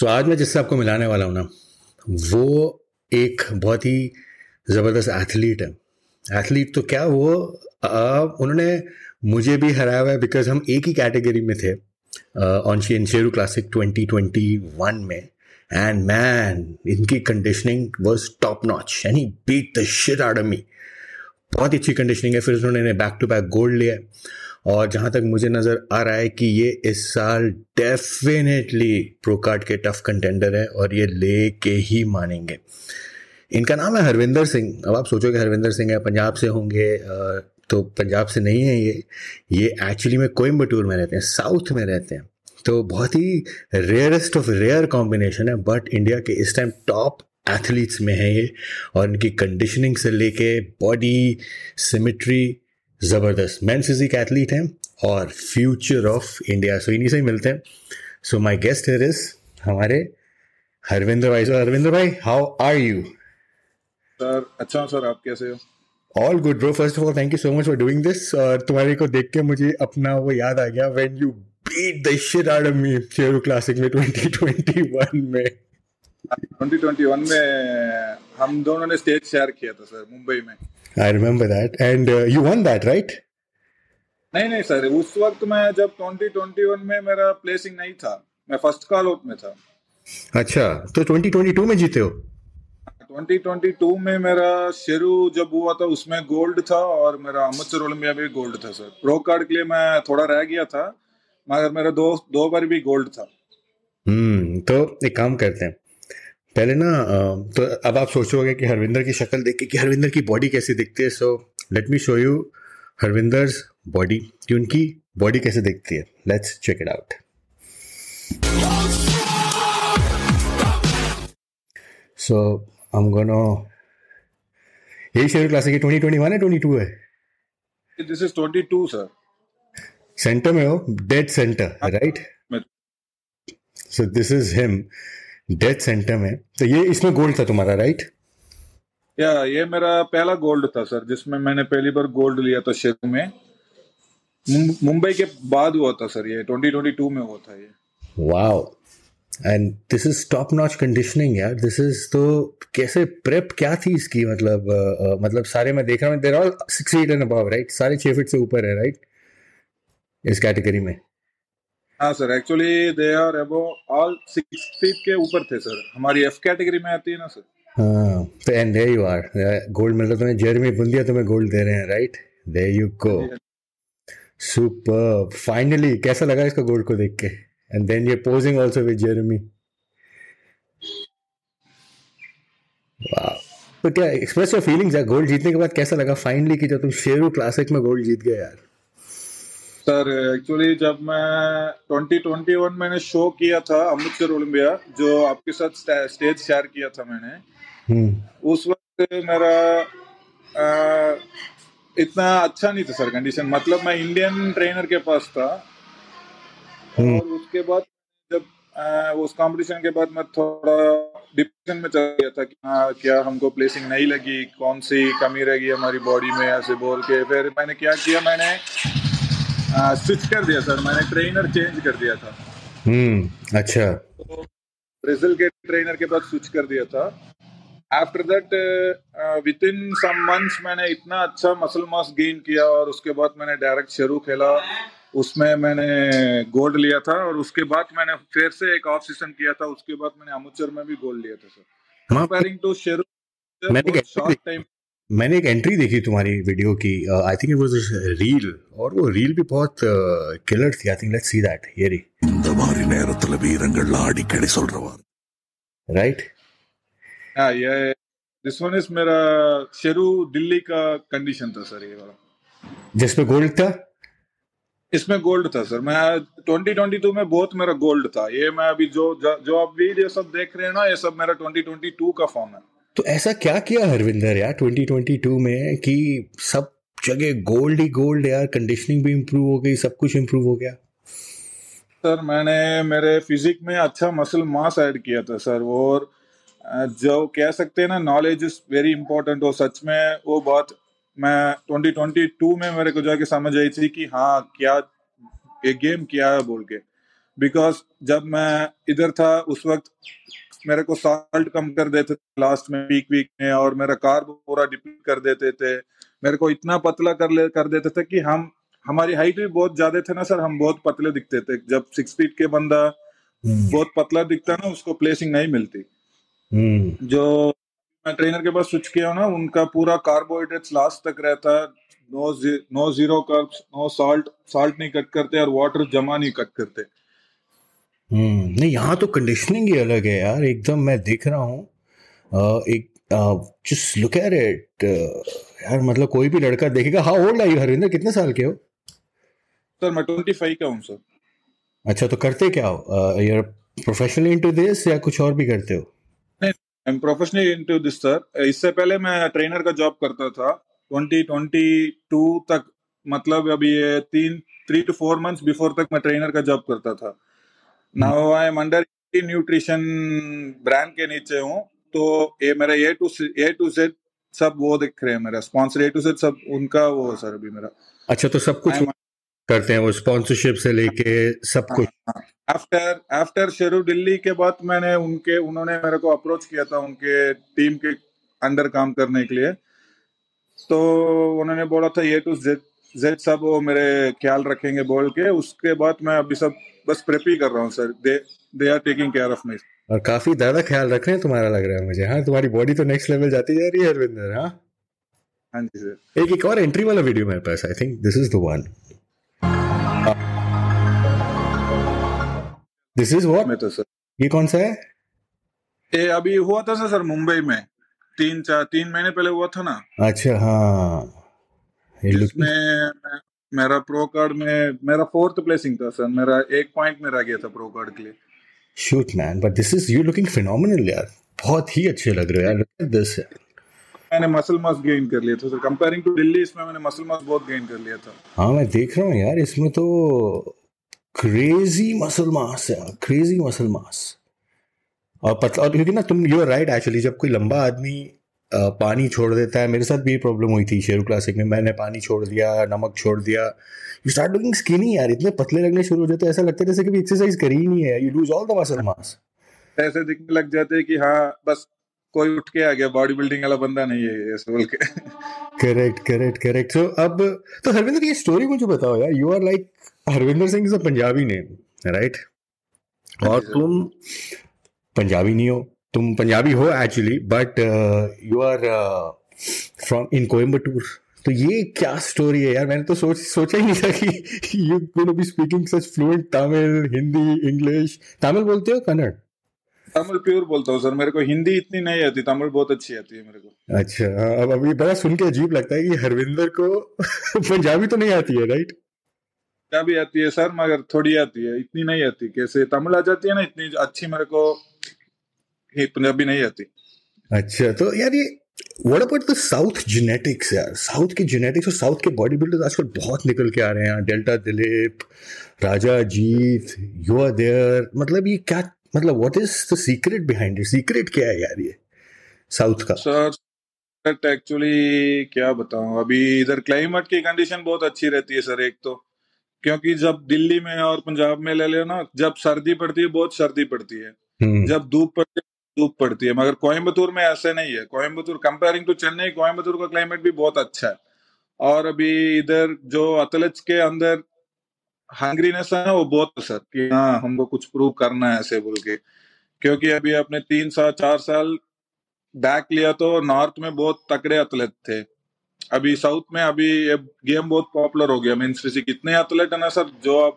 सो आज मैं जिससे आपको मिलाने वाला हूँ ना, वो एक बहुत ही ज़बरदस्त एथलीट है। एथलीट तो क्या, वो उन्होंने मुझे भी हराया हुआ है बिकॉज़ हम एक ही कैटेगरी में थे ऑन शेरू क्लासिक 2021 में। एंड मैन इनकी कंडीशनिंग वॉज़ टॉप नॉच यानी बीट द शिट आउट बहुत अच्छी कंडीशनिंग है, फिर उन्होंने बैक टू बैक गोल्ड लिया और जहाँ तक मुझे नज़र आ रहा है कि ये इस साल डेफिनेटली प्रो कार्ड के टफ कंटेंडर है और ये ले के ही मानेंगे। इनका नाम है हरविंदर सिंह। अब आप सोचोगे हरविंदर सिंह है, पंजाब से होंगे तो पंजाब से नहीं है ये। ये एक्चुअली में कोयम्बटूर में रहते हैं, साउथ में रहते हैं। तो बहुत ही रेयरेस्ट ऑफ़ रेयर कॉम्बिनेशन है बट इंडिया के इस टाइम टॉप एथलीट्स में है ये। और इनकी कंडीशनिंग से लेके बॉडी सिमिट्री ज़बरदस्त मैन फिजिक एथलीट हैं और फ्यूचर ऑफ़ इंडिया सो इन्हीं से ही मिलते हैं। So my guest here is हमारे Harvinder bhai. Sir Harvinder bhai how are you sir अच्छा सर आप कैसे हो? All good bro first of all thank you so much for doing this और तुम्हारे को देख के मुझे अपना वो याद आ गया when you beat the shit out of me Cheru classic में 2021 में। 2021 में हम दोनों ने स्टेज शेयर किया था सर मुंबई में। I remember that and you won that right नहीं नहीं सर उस वक्त मैं जब 2021 में मेरा प्लेसिंग नहीं था मैं फ़र्स्ट कॉल आउट में था। अच्छा तो 2022 में जीते हो? 2022 में मेरा शेरू जब हुआ था उसमें गोल्ड था और मेरा अमृतसर ओलंपिया में भी गोल्ड था सर प्रो कार्ड के लिए मैं थोड़ा रह गया था मगर मेरा दो दो बार भी गोल्ड था। हम्म तो एक काम करते हैं। पहले ना तो अब आप सोचोगे कि हरविंदर की शक्ल देख के कि हरविंदर की बॉडी कैसी दिखती है? So let me show you Harvinder body कि उनकी बॉडी कैसे दिखती है? Let's check it out so हम एम गोना यही शेयर क्लासिक है 2021 है 22 है? दिस इज़ 22 सर सेंटर में हो dead center right so this is him death center में। तो ये इसमें गोल्ड था तुम्हारा राइट या ये मेरा पहला गोल्ड था सर जिसमें मैंने पहली बार गोल्ड लिया था शुरू में। मुंबई के बाद हुआ था सर ये 2022 में हुआ था ये। Wow and this is top notch conditioning यार। दिस इज़ तो कैसे प्रेप क्या थी इसकी मतलब आ, मतलब सारे मैं देख रहा हूँ there all six eight and above right सारे छह फीट से ऊपर है राइट इस कैटेगरी में। हाँ sir actually they are above all six feet के ऊपर थे सर हमारी एफ़ कैटेगरी में आती है ना सर हाँ तो and there you are gold मिल रहा तुम्हें जेरमी बुंदिया तुम्हें गोल्ड दे रहे हैं right there you go super finally कैसा लगा इसका गोल्ड को देख के? एंड देन ये पोजिंग आल्सो विद जर्मी तो क्या एक्सप्रेस योर फीलिंग्स यार. गोल्ड जीतने के बाद कैसा लगा? फाइनली कि जब तुम शेरू क्लासिक में गोल्ड जीत गए यार. सर एक्चुअली जब मैं 2021 मैंने शो किया था अमृतसर ओलंपिया जो आपके साथ स्टेज शेयर किया था मैंने हम्म। उस वक्त मेरा आ, इतना अच्छा नहीं था सर कंडीशन मतलब मैं इंडियन ट्रेनर के पास था हम्म। और उसके बाद जब आ, उस कंपटीशन के बाद मैं थोड़ा डिप्रेशन में चल गया था कि हाँ क्या हमको प्लेसिंग नहीं लगी कौन सी कमी रहेगी हमारी बॉडी में ऐसे बोल के फिर मैंने क्या किया मैंने स्विच कर दिया सर मैंने ट्रेनर चेंज कर दिया था। हम्म अच्छा। तो ब्राज़ील के ट्रेनर के पास स्विच कर दिया था। After that within some months मैंने इतना अच्छा मसल मास गेन किया और उसके बाद मैंने डायरेक्ट शुरू खेला। उसमें मैंने गोल्ड लिया था और उसके बाद मैंने फिर से एक ऑफ़ सीज़न किया था। उसके बाद मैंने अमुचर में भी गोल्ड लिया था sir comparing to Sheru short time मैंने एक एंट्री देखी तुम्हारी वीडियो की I think it was reel और वो रील भी बहुत किलर थी I think let's see that ये रही இந்த மாதிரி நேரத்துல வீரங்கள்லாம் அடிக்கடி சொல்றவார் राइट हां ये दिस वन इज मेरा शेरू दिल्ली का कंडीशन था सर ये वाला जिसमें गोल्ड था इसमें गोल्ड था सर मैं 2022 में बहुत मेरा गोल्ड था ये मैं अभी जो जो आप वीडियो सब देख रहे हैं ना ये सब मेरा 2022 का फॉर्म है तो ऐसा क्या किया हरविंदर यार 2022 में कि सब जगह गोल्ड ही गोल्ड यार कंडीशनिंग भी इम्प्रूव हो गई, सब कुछ इम्प्रूव हो गया? सर, मैंने मेरे फिजिक में अच्छा मसल मास ऐड किया था सर, और जो कह सकते हैं ना नॉलेज इज़ वेरी इंपॉर्टेंट और सच में वो बात मैं 2022 में मेरे को जाके समझ आई थी कि हाँ क्या ये गेम क्या है बोल के। बिकॉज़ जब मैं इधर था, उस वक्त मेरे को साल्ट कम कर देते थे लास्ट में वीक वीक में और मेरा कार पूरा डिप्लीट कर देते थे। मेरे को इतना पतला कर ले कर देते थे कि हम हमारी हाइट भी बहुत ज़्यादा थे ना सर हम बहुत पतले दिखते थे। जब सिक्स फीट के बंदा हम्म। बहुत पतला दिखता ना उसको प्लेसिंग नहीं मिलती। हम्म। जो मैं ट्रेनर के पास स्विच किया ना उनका पूरा कार्बोहाइड्रेट्स लास्ट तक रहता। नो जी, no zero carbs no salt salt नहीं कट करते और वाटर जमा नहीं कट करते। नहीं यहाँ तो कंडीशनिंग ही अलग है यार। एकदम मैं देख रहा हूँ एक जस्ट लुक एट इट यार मतलब कोई भी लड़का देखेगा हाउ ओल्ड आई हरिंदर कितने साल के हो? सर मैं 25 का हूँ सर। अच्छा तो करते क्या हो? यार प्रोफेशनली इनटू दिस या कुछ और भी करते हो? नहीं I am professionally into this sir इससे पहले मैं ट्रेनर का जॉब करता था। 2022 तक मतलब अभी ये तीन three two four months before तक मैं ट्रेनर का जॉब करता था। Now I am under nutrition brand के नीचे हूँ तो ये मेरा A to A to Z सब वो दिख रहे हैं मेरा। स्पॉन्सर ए टू जेड सब उनका वो सर अभी मेरा। अच्छा तो सब कुछ करते हैं वो स्पॉन्सरशिप से लेके सब हाँ, कुछ? आफ्टर आफ्टर शेरू दिल्ली के बाद मैंने उनके उन्होंने मेरे को अप्रोच किया था उनके टीम के अंडर काम करने के लिए। तो उन्होंने बोला था ए टू जेड जेड सब वो मेरे ख्याल रखेंगे बोल के। उसके बाद मैं अभी सब बस प्रेप ही कर रहा हूँ sir they they are taking care of me और काफ़ी ज़्यादा ख्याल रख रहे हैं तुम्हारा लग रहा है मुझे हाँ? तुम्हारी बॉडी तो नेक्स्ट लेवल जाती जा रही है अरविंदर हाँ? हाँ जी सर एक एक और एंट्री वाला वीडियो मेरे पास I think this is the one this is what तो सर ये कौन सा है? ये अभी हुआ था सर मुंबई में. तीन चार तीन महीने पहले हुआ था ना. अच्छा हाँ. इसमें मेरा प्रो कार्ड में मेरा फोर्थ प्लेसिंग था सर मेरा एक पॉइंट में रह गया था प्रो कार्ड के लिए. Shoot man but this is you looking phenomenal यार बहुत ही अच्छे लग रहे हो यार. लुक एट दिस मैंने मसल मास गेन कर लिया था सर कंपेयरिंग टू दिल्ली इसमें मैंने मसल मास बहुत गेन कर लिया था. हाँ मैं देख रहा हूँ यार इसमें तो क्रेजी मसल मास है क्रेजी मसल मास और पतला और क्योंकि ना तुम यू आर राइट एक्चुअली जब कोई लंबा आदमी पानी छोड़ देता है। मेरे साथ भी प्रॉब्लम हुई थी शेरू क्लासिक में। मैंने पानी छोड़ दिया नमक छोड़ दिया। यू स्टार्ट लुकिंग स्किनी यार इतने पतले लगने शुरू हो जाते हैं। ऐसा लगता है जैसे कभी एक्सरसाइज करी ही नहीं है। You lose all the muscle mass ऐसे दिखने लग जाते हैं कि हाँ बस कोई उठ के आ गया। बॉडी बिल्डिंग वाला बंदा नहीं है ऐसे बोल के। करेक्ट करेक्ट करेक्ट सो अब तो हरविंदर ये स्टोरी मुझे बताओ यार। You are like Harvinder Singh is a Punjabi name right और तुम पंजाबी नहीं हो। तुम पंजाबी हो actually but you are from in Coimbatore तो ये क्या स्टोरी है यार? मैंने तो सोच सोचा ही नहीं था कि you gonna be speaking such fluent Tamil Hindi English Tamil बोलते हो कन्नड़ तमिल प्योर बोलता हूँ सर मेरे को हिंदी इतनी नहीं आती तमिल बहुत अच्छी आती है मेरे को। अच्छा अब अभी बड़ा सुन के अजीब लगता है कि हरविंदर को पंजाबी तो नहीं आती है राइट पंजाबी आती है सर मगर थोड़ी आती है। इतनी नहीं आती। कैसे? तमिल आ जाती है ना इतनी अच्छी मेरे को पंजाबी नहीं आती अच्छा तो यार ये what about the south genetics यार? साउथ की जेनेटिक्स और साउथ के बॉडी बिल्डर्स आजकल बहुत निकल के आ रहे हैं delta Dilip Raja Jeet you are there मतलब ये क्या मतलब what is the secret behind it secret क्या है यार ये साउथ का? सर एक्चुअली क्या बताऊँ? अभी इधर क्लाइमेट की कंडीशन बहुत अच्छी रहती है सर एक तो। क्योंकि जब दिल्ली में और पंजाब में ले लो ना जब सर्दी पड़ती है बहुत सर्दी पड़ती है। हम्म। जब धूप पड़ती है धूप पड़ती है, मगर कोयम्बतूर में ऐसे नहीं है। कोयम्बतूर कंपेयरिंग टू चेन्नई कोयम्बतूर का क्लाइमेट भी बहुत अच्छा है। और अभी इधर जो एथलेट्स के अंदर हंग्रीनेस है वो बहुत सर कि हाँ हमको कुछ प्रूव करना है ऐसे बोल के। क्योंकि अभी अपने तीन साल, चार साल बैक लिया तो नॉर्थ में बहुत तकड़े एथलेट थे। अभी साउथ में अभी ये गेम बहुत पॉपुलर हो गया मेन्स फिजिक इतने एथलेट है ना सर, जो आप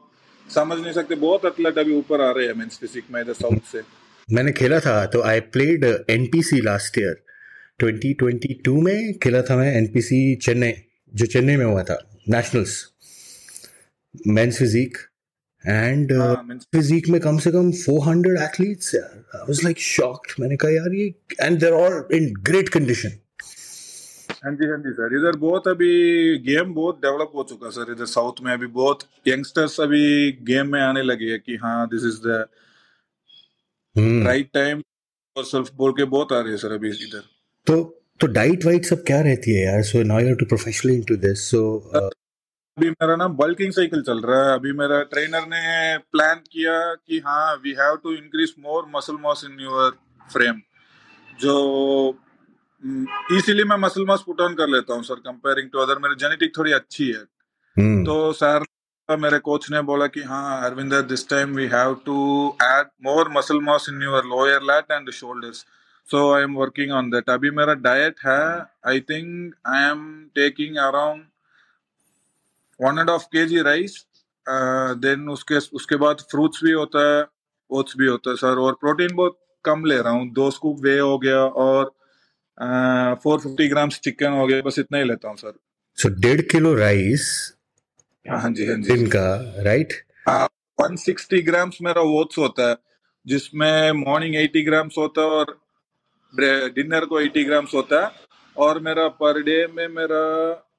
समझ नहीं सकते, बहुत एथलेट अभी ऊपर आ रहे हैं मेन्स फिजिक में इधर साउथ से। मैंने खेला था तो I played NPC last year 2022 में खेला था मैं एनपीसी चेन्नई जो चेन्नई में हुआ था nationals men's physique and physique में कम से कम 400 एथलीट्स यार. आई वाज लाइक शॉक्ड मैंने कहा यार ये and they are all in great condition हाँ जी हाँ जी सर इधर बहुत अभी गेम बहुत डेवलप हो चुका सर इधर साउथ में अभी बहुत यंगस्टर्स अभी गेम में आने लगे हैं कि हाँ this is the right time और सेल्फ बोल के बहुत आ रही है सर अभी इधर। तो तो डाइट वाइट सब क्या रहती है यार? So now you too professionally into this so अभी मेरा ना बल्किंग साइकिल चल रहा है। अभी मेरा ट्रेनर ने प्लान किया कि हाँ we have to increase more muscle mass in your frame जो इसीलिए मैं मसल मास पुट ऑन कर लेता हूँ सर कंपेयरिंग टू अदर मेरी जेनेटिक थोड़ी अच्छी है। hmm. तो सर मेरे कोच ने बोला कि हाँ Arvinder this time we have to add more muscle mass in your lower lat and shoulders so I am working on that अभी मेरा डाइट है I think I am taking around one and half K G rice then उसके उसके बाद fruits भी होता है oats भी होता है सर और प्रोटीन बहुत कम ले रहा हूँ, दो स्कूप वे हो गया और फोर फिफ्टी ग्राम्स चिकन हो गया, बस इतना ही लेता हूँ सर सो डेढ़ किलो राइस हाँ जी हाँ जी। दिन का राइट वन सिक्सटी ग्राम्स मेरा ओट्स होता है जिसमें मॉर्निंग एटी ग्राम्स होता है और डिनर को एटी ग्राम्स होता है। और मेरा पर डे में मेरा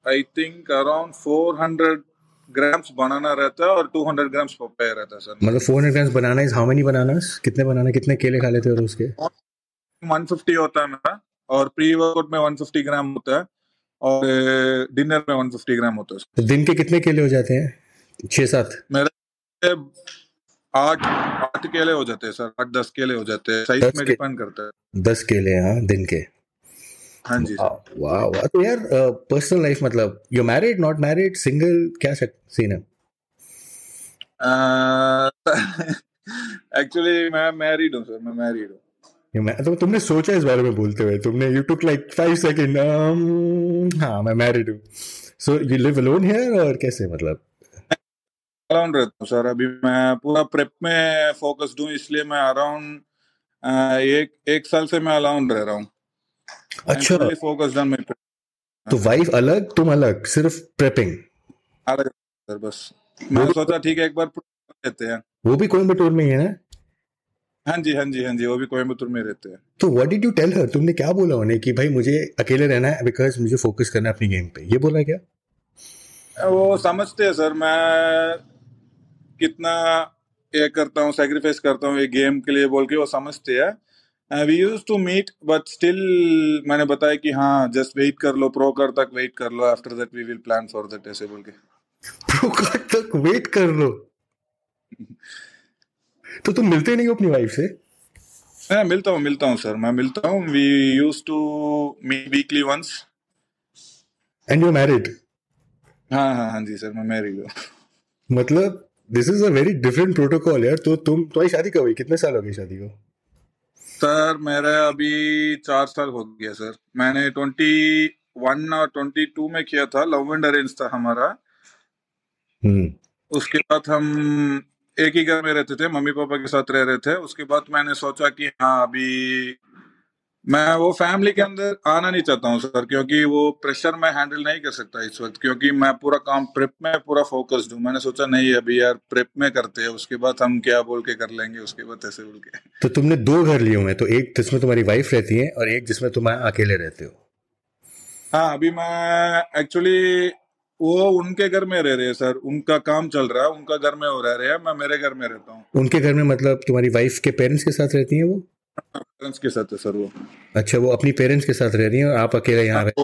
I think around four hundred grams banana रहता है और टू हंड्रेड ग्राम्स पपाया रहता है सर मतलब four hundred grams banana is how many banana कितने बनाना कितने केले खा लेते हो उसके वन फिफ्टी होता है मेरा और प्री वर्कआउट में 150 ग्राम होता है। और डिनर में 150 ग्राम होता है दिन के कितने केले हो जाते हैं? छह सात। मेरे आठ आठ केले हो जाते हैं सर आठ दस केले हो जाते हैं। साइज़ में डिपेंड करता है। दस केले हाँ दिन के। हाँ जी वाह वाह तो यार पर्सनल लाइफ मतलब you married not married single क्या सीन है? एक्चुअली मैं मैरिड हूँ सर मैं मैरिड हूँ। तो तुमने सोचा इस बारे में बोलते हुए? तुमने you took like five second हाँ मैं मैरिड हूँ। So you live alone here और कैसे मतलब? अराउंड रहता हूँ सर अभी मैं पूरा प्रेप में फोकस हूँ इसलिए मैं अराउंड एक एक साल से मैं अलाउंड रह रहा हूँ। अच्छा। फोकस ऑन माय तो वाइफ अलग तुम अलग सिर्फ़ प्रेपिंग अलग सर बस। मैं सोचा ठीक है एक बार लेते हैं। वो भी कोयम्बटूर में ही है ना? हाँ जी हाँ जी हाँ जी वो भी कोयम्बतूर में रहते हैं। तो what did you tell her तुमने क्या बोला उन्हें कि भाई मुझे अकेले रहना है बिकॉज़ मुझे फोकस करना है अपनी गेम पे? ये बोला क्या? वो समझते हैं सर मैं कितना ये करता हूँ सेक्रीफाइस करता हूँ ये गेम के लिए बोल के वो समझते हैं। We use to meet but still मैंने बताया कि हाँ जस्ट वेट कर लो प्रो कर तक वेट कर लो after that we will plan for that ऐसे बोल के। प्रो कर तक वेट कर लो। तो तुम मिलते नहीं हो अपनी वाइफ से? मैं मिलता हूँ मिलता हूँ सर मैं मिलता हूँ. We use to meet weekly once and you married हाँ हाँ हाँ जी सर मैं मैरिड हूँ. मतलब this is a very different protocol यार. तो तुम तुम्हारी शादी कब हुई? कितने साल हो गए शादी को? सर मेरा अभी चार साल हो गया सर मैंने ट्वेंटी वन और ट्वेंटी टू में किया था. लव एंड अरेंज था हमारा. हम्म। उसके बाद हम एक ही घर में रहते थे मम्मी पापा के साथ रह रहे थे। उसके बाद मैंने सोचा कि हाँ अभी मैं वो फैमिली के अंदर आना नहीं चाहता हूँ सर क्योंकि वो प्रेशर मैं हैंडल नहीं कर सकता इस वक्त क्योंकि मैं पूरा काम प्रेप में पूरा फोकस्ड हूँ। मैंने सोचा नहीं अभी यार प्रेप में करते हैं उसके बाद हम क्या बोल के कर लेंगे उसके बाद ऐसे बोल के। तो तुमने दो घर लिए हुए तो एक जिसमें तुम्हारी वाइफ रहती है और एक जिसमें तुम अकेले रहते हो। हाँ अभी मैं एक्चुअली वो उनके घर में रह रहे हैं सर। उनका काम चल रहा है उनका घर में वो रह रहे हैं। मैं मेरे घर में रहता हूँ। उनके घर में मतलब तुम्हारी वाइफ के पेरेंट्स के साथ रहती है वो? पेरेंट्स के साथ है सर वो। अच्छा वो अपनी पेरेंट्स के साथ रह रही है आप अकेले यहाँ रहे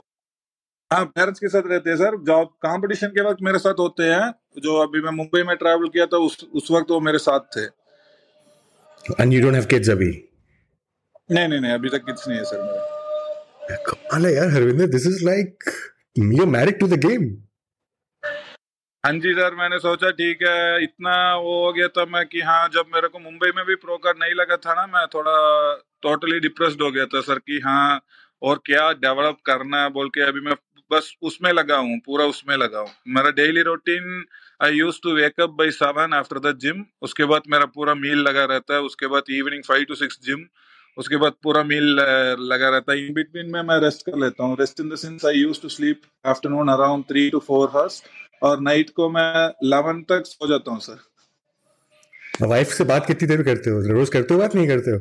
हाँ पेरेंट्स के साथ रहते हैं सर। जॉब कंपटीशन के वक्त मेरे साथ होते हैं। जो अभी मैं मुंबई में ट्रैवल किया था उस उस वक्त वो मेरे साथ थे। And you don't have kids अभी? नहीं नहीं नहीं अभी तक किड्स नहीं है सर मेरा। कमाल है यार Harvinder this is like you are married to the game हाँ जी सर, मैंने सोचा ठीक है, इतना वो हो गया था मैं कि हाँ जब मेरे को मुंबई में भी प्रोकर नहीं लगा था ना, मैं थोड़ा टोटली डिप्रेस्ड हो गया था सर कि हाँ और क्या डेवलप करना है बोल के अभी मैं बस उसमें लगा हूँ, पूरा उसमें लगा हूँ। मेरा daily routine I use to wake up by seven after the gym उसके बाद मेरा पूरा मील लगा रहता है, उसके बाद evening five to six gym उसके बाद पूरा मील लगा रहता है। इन बिटवीन में मैं रेस्ट कर लेता हूँ। Rest in the sense I use to sleep afternoon around three to four hours और नाइट को मैं इलेवन तक सो जाता हूँ सर वाइफ से बात कितनी देर करते हो? रोज करते हो बात? नहीं करते हो?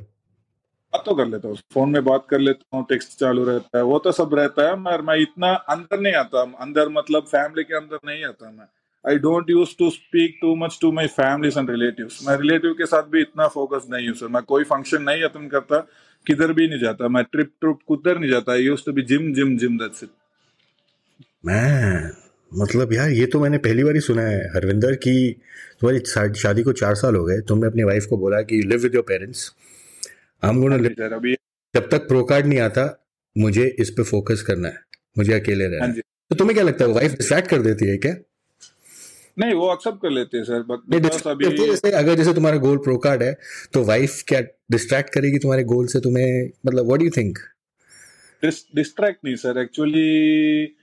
बात तो कर लेता हूँ फ़ोन में बात कर लेता हूँ टेक्स्ट चालू रहता है वो तो सब रहता है मगर मैं इतना अंदर नहीं आता अंदर मतलब फैमिली के अंदर नहीं आता मैं। I don't use to speak too much to my family and relative मैं रिलेटिव के साथ भी इतना फोकस नहीं हूँ सर मैं कोई फ़ंक्शन नहीं अटेंड करता किधर भी नहीं जाता मैं ट्रिप ट्रिप कुदर नहीं जाता I use to be gym gym gym that's it मैं मतलब यार ये तो मैंने पहली बार ही सुना है हरविंदर की तुम्हारी शादी को चार साल हो गए तुमने अपनी वाइफ को बोला कि live with your parents I am gonna अभी जब तक प्रो कार्ड नहीं आता मुझे इस पे फोकस करना है मुझे अकेले रहना है हाँ। तो तुम्हें क्या लगता है वाइफ डिस्ट्रैक्ट कर देती है क्या? नहीं वो एक्सेप्ट कर लेते हैं सर बट अभी जैसे अगर जैसे तुम्हारा गोल प्रो कार्ड है तो वाइफ क्या डिस्ट्रैक्ट करेगी तुम्हारे गोल से तुम्हें मतलब what do you think distract नहीं सर एक्चुअली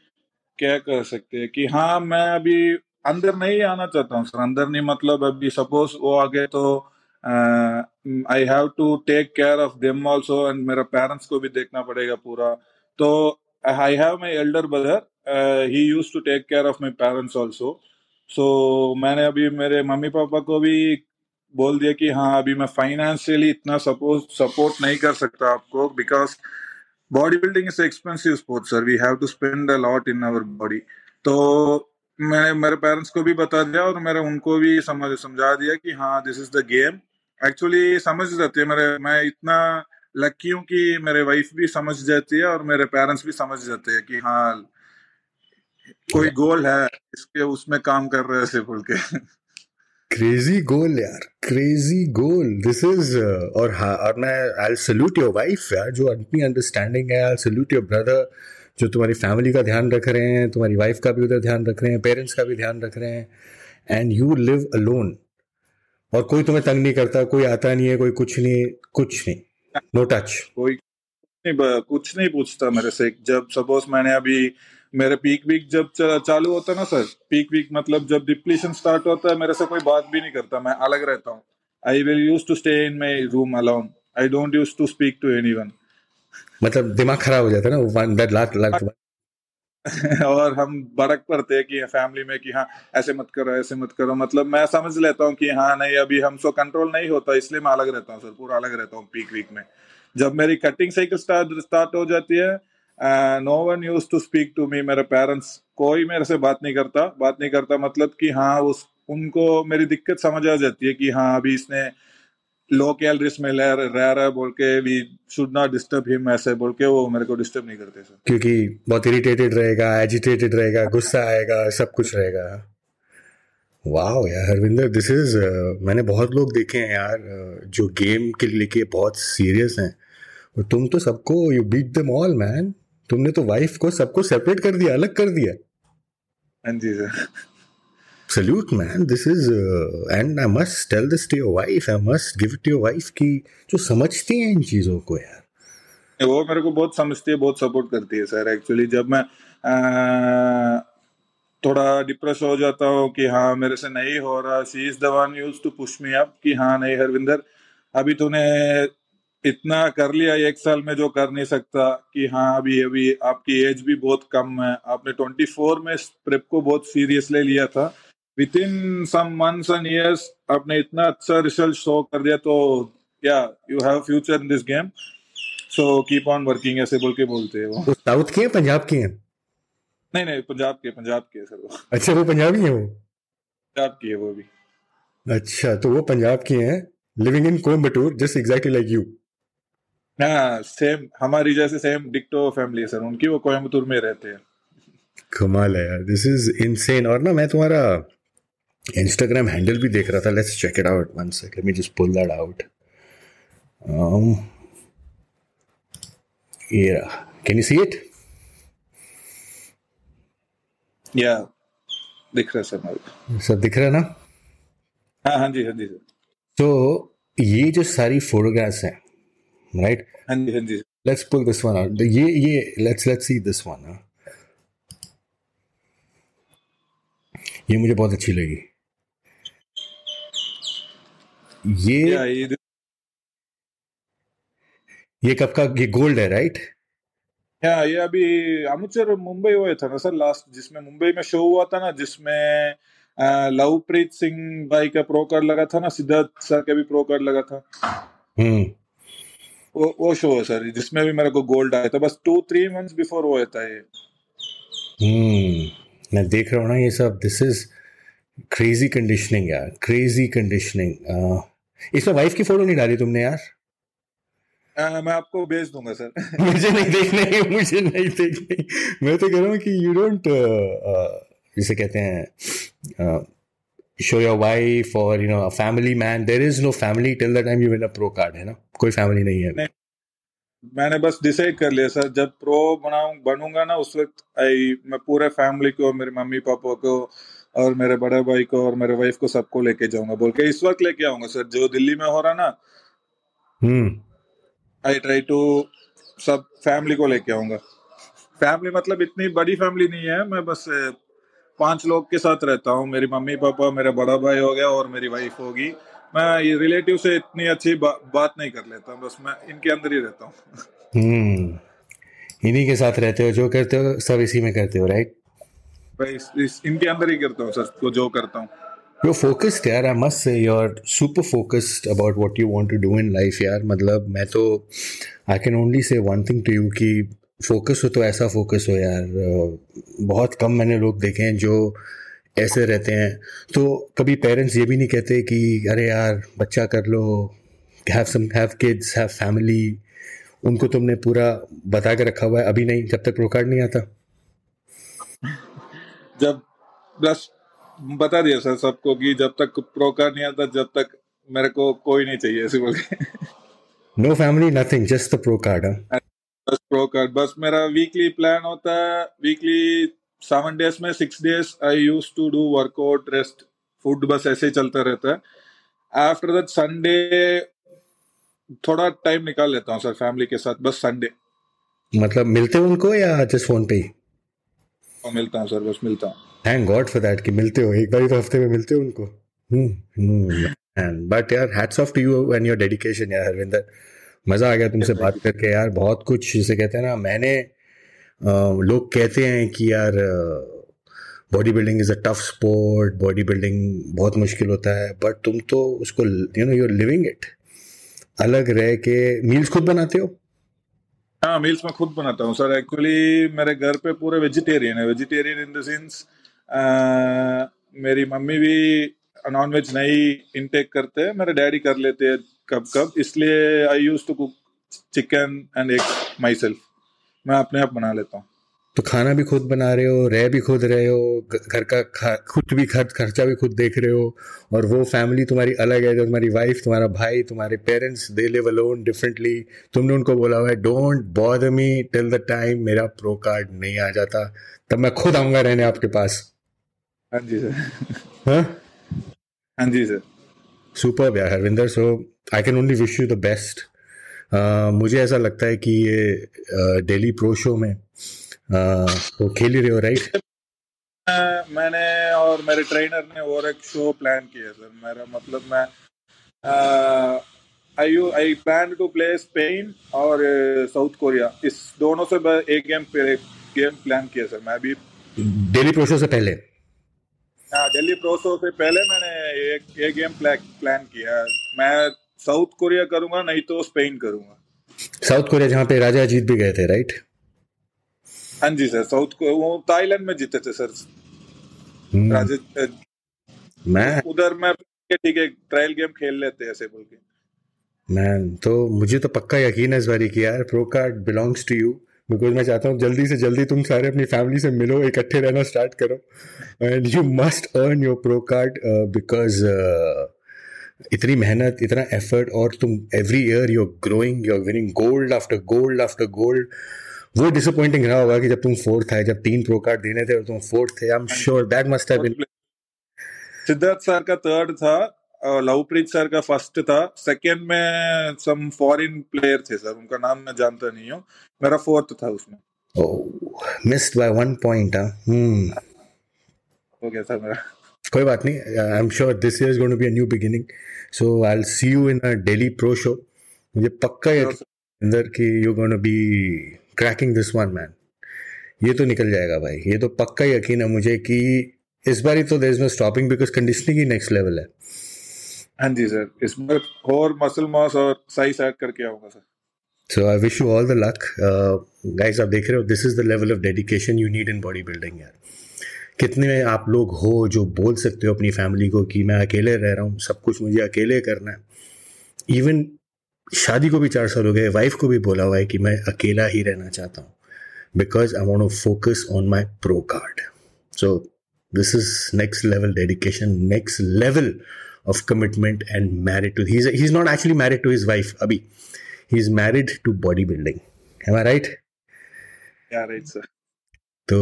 क्या कर सकते हैं कि हाँ मैं अभी अंदर नहीं आना चाहता हूँ सर। अंदर नहीं मतलब अभी सपोज़ वो आगे तो I have to take care of them also and मेरा पेरेंट्स को भी देखना पड़ेगा पूरा। तो I have my elder brother he used to take care of my parents also so मैंने अभी मेरे मम्मी पापा को भी बोल दिया कि हाँ अभी मैं फाइनेंशियली इतना सपोज़ सपोर्ट नहीं कर सकता आपको because body building is expensive sport sir we have to spend a lot in our body तो मैं मेरे पेरेंट्स को भी बता दिया और मेरे उनको भी समझ समझा दिया कि हाँ this is the game actually समझ जाती है मेरे मैं इतना लकी हूँ कि मेरे वाइफ भी समझ जाती है और मेरे पेरेंट्स भी समझ जाते हैं कि हाँ कोई गोल है इसके उसमें काम कर रहे हैं बोल के क्रेजी गोल यार क्रेजी गोल दिस इज़ और हाँ और मैं आई सल्यूट योर वाइफ यार जो इतनी अंडरस्टैंडिंग है. आई सल्यूट योर ब्रदर जो तुम्हारी फैमिली का ध्यान रख रहे हैं, तुम्हारी वाइफ का भी उधर ध्यान रख रहे हैं पेरेंट्स का भी ध्यान रख रहे हैं. एंड यू लिव अलोन और कोई तुम्हें तंग नहीं करता, कोई आता नहीं है, कोई कुछ नहीं कुछ नहीं. नो no टच कोई नहीं कुछ नहीं पूछता मेरे से. जब सपोज़ मैंने अभी मेरे पीक वीक जब चालू होता है ना सर पीक वीक मतलब जब डिप्लीशन स्टार्ट होता है मेरे से कोई बात भी नहीं करता मैं अलग रहता हूँ। I will use to stay in my room alone I don't use to speak to any मतलब दिमाग खराब हो जाता है ना लाख लाख और हम बरक पड़ते हैं कि फैमिली में कि हाँ ऐसे मत करो ऐसे मत करो। मतलब मैं समझ लेता हूँ कि हाँ नहीं अभी हमसे कंट्रोल नहीं होता इसलिए मैं अलग रहता हूँ सर पूरा अलग रहता हूँ पीक वीक में। जब मेरी कटिंग साइकिल स्टार्ट स्टार्ट हो जाती है no one use to speak to me मेरे पेरेंट्स कोई मेरे से बात नहीं करता। बात नहीं करता मतलब कि हाँ उस उनको मेरी दिक्कत समझ आ जाती है कि हाँ अभी इसने लो कैलरीज में रह रहा है बोल के we should not disturb him ऐसे बोल के वो मेरे को डिस्टर्ब नहीं करते सर क्योंकि बहुत इरिटेटेड रहेगा एजिटेटेड रहेगा गुस्सा आएगा सब कुछ रहेगा। वाह यार हरविंदर दिस इज़ मैंने बहुत लोग देखे हैं यार uh, जो गेम के लेके बहुत सीरियस हैं। और तुम तो सबको you beat them all man तुमने तो वाइफ को सबको सेपरेट कर दिया अलग कर दिया। हाँ जी sir salute man this is and I must tell this to your wife I must give to your wife की जो समझती हैं इन चीज़ों को यार। वो मेरे को बहुत समझती है बहुत सपोर्ट करती है सर एक्चुअली जब मैं आ, थोड़ा डिप्रेस हो जाता हूँ कि हाँ मेरे से नहीं हो रहा she is the one use to push me up कि हाँ नहीं हरविंदर अभी तूने इतना कर लिया एक साल में जो कर नहीं सकता कि हाँ अभी अभी आपकी एज भी बहुत कम है। आपने 24 में प्रेप को बहुत सीरियसली लिया था। Within some months and years आपने इतना अच्छा रिज़ल्ट शो कर दिया तो क्या you have future in this game so keep on working ऐसे बोल के बोलते हैं वो। साउथ के पंजाब के हैं? नहीं नहीं पंजाब के पंजाब के सर वो। अच्छा वो पंजाबी है वो? पंजाब की है वो भी अच्छा तो वो पंजाब की हैं living in Coimbatore just exactly like you हाँ सेम हमारी जैसे सेम डिक्टो फैमिली है सर उनकी वो कोयम्बतूर में रहते हैं। कमाल है यार दिस इज़ इनसेन और ना मैं तुम्हारा इंस्टाग्राम हैंडल भी देख रहा था. Let's check it out one sec let me just pull that out ये कैन यू सी इट या दिख रहा सर सब दिख रहा है ना? हाँ हाँ जी हाँ जी सर तो ये जो सारी फोटोग्राफ्स हैं right? Handy, handy. Let's pull this one out. ये ये let's let's see this one. Huh? ये मुझे बहुत अच्छी लगी ये yeah, ये कब का ये गोल्ड है राइट हाँ ये अभी अमृतसर मुंबई हुए था ना सर लास्ट जिसमें मुंबई में शो हुआ था ना जिसमें लवप्रीत सिंह भाई का प्रो कार्ड लगा था ना सिद्धार्थ सर का भी प्रो कार्ड लगा था हम्म वो वो शो है सर जिसमें भी मेरे को गोल्ड आया था बस टू थ्री मंथ्स बिफोर वो था ये। हम्म मैं देख रहा हूँ ना ये सब दिस इज़ क्रेजी कंडीशनिंग यार क्रेजी कंडीशनिंग इसमें वाइफ की फ़ोटो नहीं डाली तुमने यार? आ, मैं आपको भेज दूँगा सर। मुझे नहीं देखने मुझे नहीं देखने। मैं तो कह रहा हूँ कि यू डोंट जिसे कहते हैं show your wife or you know a family man. There is no family till the time you win a pro card है ना? कोई family नहीं है नहीं, मैंने बस डिसाइड कर लिया सर जब प्रो बनाऊँ बनूँगा ना उस वक्त आई मैं पूरे फैमिली को मेरे मम्मी पापा को और मेरे बड़े भाई को और मेरे वाइफ को सबको लेके जाऊँगा। बोल के इस वक्त लेके आऊँगा सर जो दिल्ली में हो रहा ना आई ट्राई टू सब फैमिली को लेके आऊँगा। फैमिली मतलब इतनी बड़ी फैमिली नहीं है मैं बस पाँच लोग के साथ रहता हूँ। मेरी मम्मी पापा मेरा बड़ा भाई हो गया और मेरी वाइफ होगी। मैं ये रिलेटिव से इतनी अच्छी बा, बात नहीं कर लेता बस मैं इनके अंदर ही रहता हूँ। हम्म इन्हीं के साथ रहते हो जो करते हो सब इसी में करते हो राइट भाई इस, इस, इनके अंदर ही करता हूँ सर जो करता हूँ। You're focused यार I must say you're super focused about what you want to do in life यार। मतलब मैं तो I can only say one thing to you कि फोकस हो तो ऐसा फोकस हो यार। बहुत कम मैंने लोग देखे हैं जो ऐसे रहते हैं। तो कभी पेरेंट्स ये भी नहीं कहते कि अरे यार बच्चा कर लो have some have kids have family उनको तुमने पूरा बता के रखा हुआ है। अभी नहीं जब तक प्रो कार्ड नहीं आता। जब बस बता दिया सर सबको कि जब तक प्रो कार्ड नहीं आता जब तक मेरे को कोई नहीं चाहिए ऐसे बोल no family nothing just the pro card बस प्रो कार्ड बस मेरा वीकली प्लान होता है वीकली सेवन डेज़ में six days I use to do workout rest food बस ऐसे ही चलता रहता है। आफ्टर दैट संडे थोड़ा टाइम निकाल लेता हूँ सर फैमिली के साथ बस संडे मतलब मिलते हो उनको या जस्ट फ़ोन पे ही? हाँ, मिलता हूँ सर बस मिलता हूँ। थैंक गॉड फॉर दैट कि मिलते हो एक बार तो हफ़्ते में मिलते हो उनको। बट यार hats off to you and your dedication यार हरविंदर मज़ा आ गया तुमसे बात करके यार। बहुत कुछ जिसे कहते हैं ना मैंने लोग कहते हैं कि यार body building is a tough sport body building बहुत मुश्किल होता है बट तुम तो उसको you know your living it अलग रह के मील्स खुद बनाते हो? हाँ मील्स मैं खुद बनाता हूँ सर एक्चुअली मेरे घर पे पूरे वेजिटेरियन है। वेजिटेरियन इन द सेंस मेरी मम्मी भी नॉन वेज नहीं इनटेक करते हैं मेरे डैडी कर लेते हैं। कब कब? इसलिए I use to cook chicken and egg myself मैं अपने आप बना लेता हूँ। तो खाना भी खुद बना रहे हो रह भी खुद रहे हो घर का खुद भी खर्च खर्चा भी खुद देख रहे हो और वो फैमिली तुम्हारी अलग है जो तुम्हारी वाइफ तुम्हारा भाई तुम्हारे parents they live alone differently तुमने उनको बोला हुआ है don't bother me till the time मेरा प्रो कार्ड नहीं आ जाता तब मैं खुद आऊँगा रहने आपके पास। हाँ जी सर हाँ? हाँ जी सर सुपर यार Harvinder so I can only wish you the best मुझे ऐसा लगता है कि ये डेली प्रो शो में तो खेल ही रहे हो राइट मैंने और मेरे ट्रेनर ने और एक शो प्लान किया सर मेरा मतलब मैं I you I plan to play Spain और साउथ कोरिया इस दोनों से एक गेम गेम प्लान किया सर मैं अभी डेली प्रो शो से पहले? दिल्ली प्रो शो से पहले मैंने एक एक गेम प्लान किया मैं साउथ कोरिया करूँगा नहीं तो स्पेन करूँगा। साउथ कोरिया जहाँ पे राजा जीत भी गए थे राइट हाँ जी सर साउथ को वो थाईलैंड में जीते थे सर। हम्म। राजा मैं उधर मैं ठीक है ट्रायल गेम खेल लेते हैं ऐसे बोल के। मैन तो मुझे तो पक्का यकीन है इस बारी की यार pro card belongs to you because मैं चाहता हूँ जल्दी से जल्दी तुम सारे अपनी फैमिली से मिलो, इकट्ठे रहना स्टार्ट करो। And you must earn your pro card because इतनी मेहनत, इतना एफर्ट और तुम every year you're growing you're winning gold after gold after gold वो डिसअपॉइंटिंग रहा होगा कि जब तुम फोर्थ आए, जब तीन प्रो कार्ड देने थे और तुम फोर्थ थे। I am sure that must have Siddharth sir का थर्ड था। लवप्रीत सर का फ़र्स्ट था। सेकंड में सम फॉरेन प्लेयर थे सर उनका नाम मैं जानता नहीं हूँ। मेरा फोर्थ था उसमें। मिस्ड बाय वन पॉइंट हो। गया था मेरा। कोई बात नहीं I am sure this is going to be a new beginning so I will see you in a daily pro show मुझे पक्का है अंदर कि you going to be cracking this one man ये तो निकल जाएगा भाई ये तो पक्का यकीन है मुझे कि इस बार ही तो there is no stopping because conditioning he next level है। हाँ जी सर इस बार और मसल मास और साइज़ ऐड करके आऊँगा sir. So I wish you all the luck guys आप देख रहे हो this is the level of dedication you need in body building यार। कितने आप लोग हो जो बोल सकते हो अपनी फैमिली को कि मैं अकेले रह रहा हूँ सब कुछ मुझे अकेले करना है। इवन शादी को भी चार साल हो गए वाइफ को भी बोला हुआ है कि मैं अकेला ही रहना चाहता हूँ। Because I want focus on my pro card so This is next level dedication, next level of commitment and married to he's he's not actually married to his wife Abhi. He's married to bodybuilding. Am I right? Yeah, right, sir. तो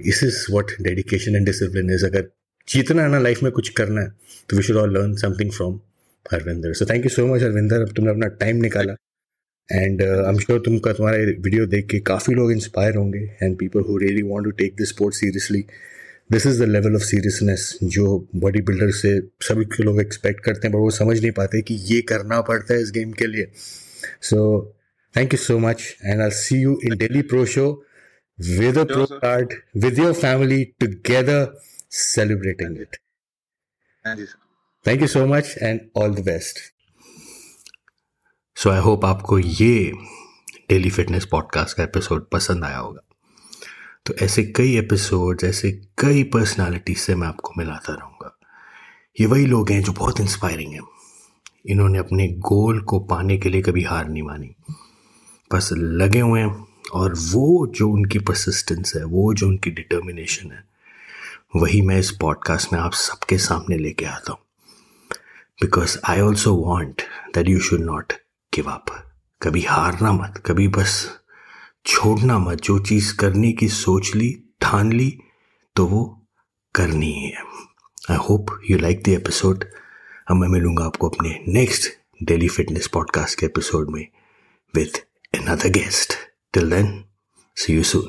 this is what dedication and discipline is. अगर जीतना है ना life में कुछ करना है तो we should all learn something from Harvinder so thank you so much Harvinder अब तुमने अपना टाइम निकाला एंड आई एम श्योर तुमका तुम्हारा वीडियो देख के काफ़ी लोग इंस्पायर होंगे and people who really want to take this sport seriously this is the level of seriousness जो बॉडी बिल्डर से सभी के लोग एक्सपेक्ट करते हैं पर वो समझ नहीं पाते कि ये करना पड़ता है इस गेम के लिए। So thank you so much and I see you in daily pro show with pro card with your family together celebrating it thank you so much and all the best so I hope आपको ये daily fitness podcast का episode पसंद आया होगा। तो ऐसे कई episodes ऐसे कई पर्सनालिटी से मैं आपको मिलाता रहूँगा। ये वही लोग हैं जो बहुत इंस्पायरिंग हैं। इन्होंने अपने गोल को पाने के लिए कभी हार नहीं मानी। बस लगे हुए हैं और वो जो उनकी परसिस्टेंस है, वो जो उनकी डिटर्मिनेशन है, वही मैं इस पॉडकास्ट में आप सबके सामने लेके आता हूँ। Because I also want that you should not give up कभी हारना मत, कभी बस छोड़ना मत। जो चीज़ करने की सोच ली, ठान ली तो वो करनी ही है। I hope you like the episode अब मैं मिलूँगा आपको अपने नेक्स्ट डेली फिटनेस पॉडकास्ट के एपिसोड में with another guest till then see you soon.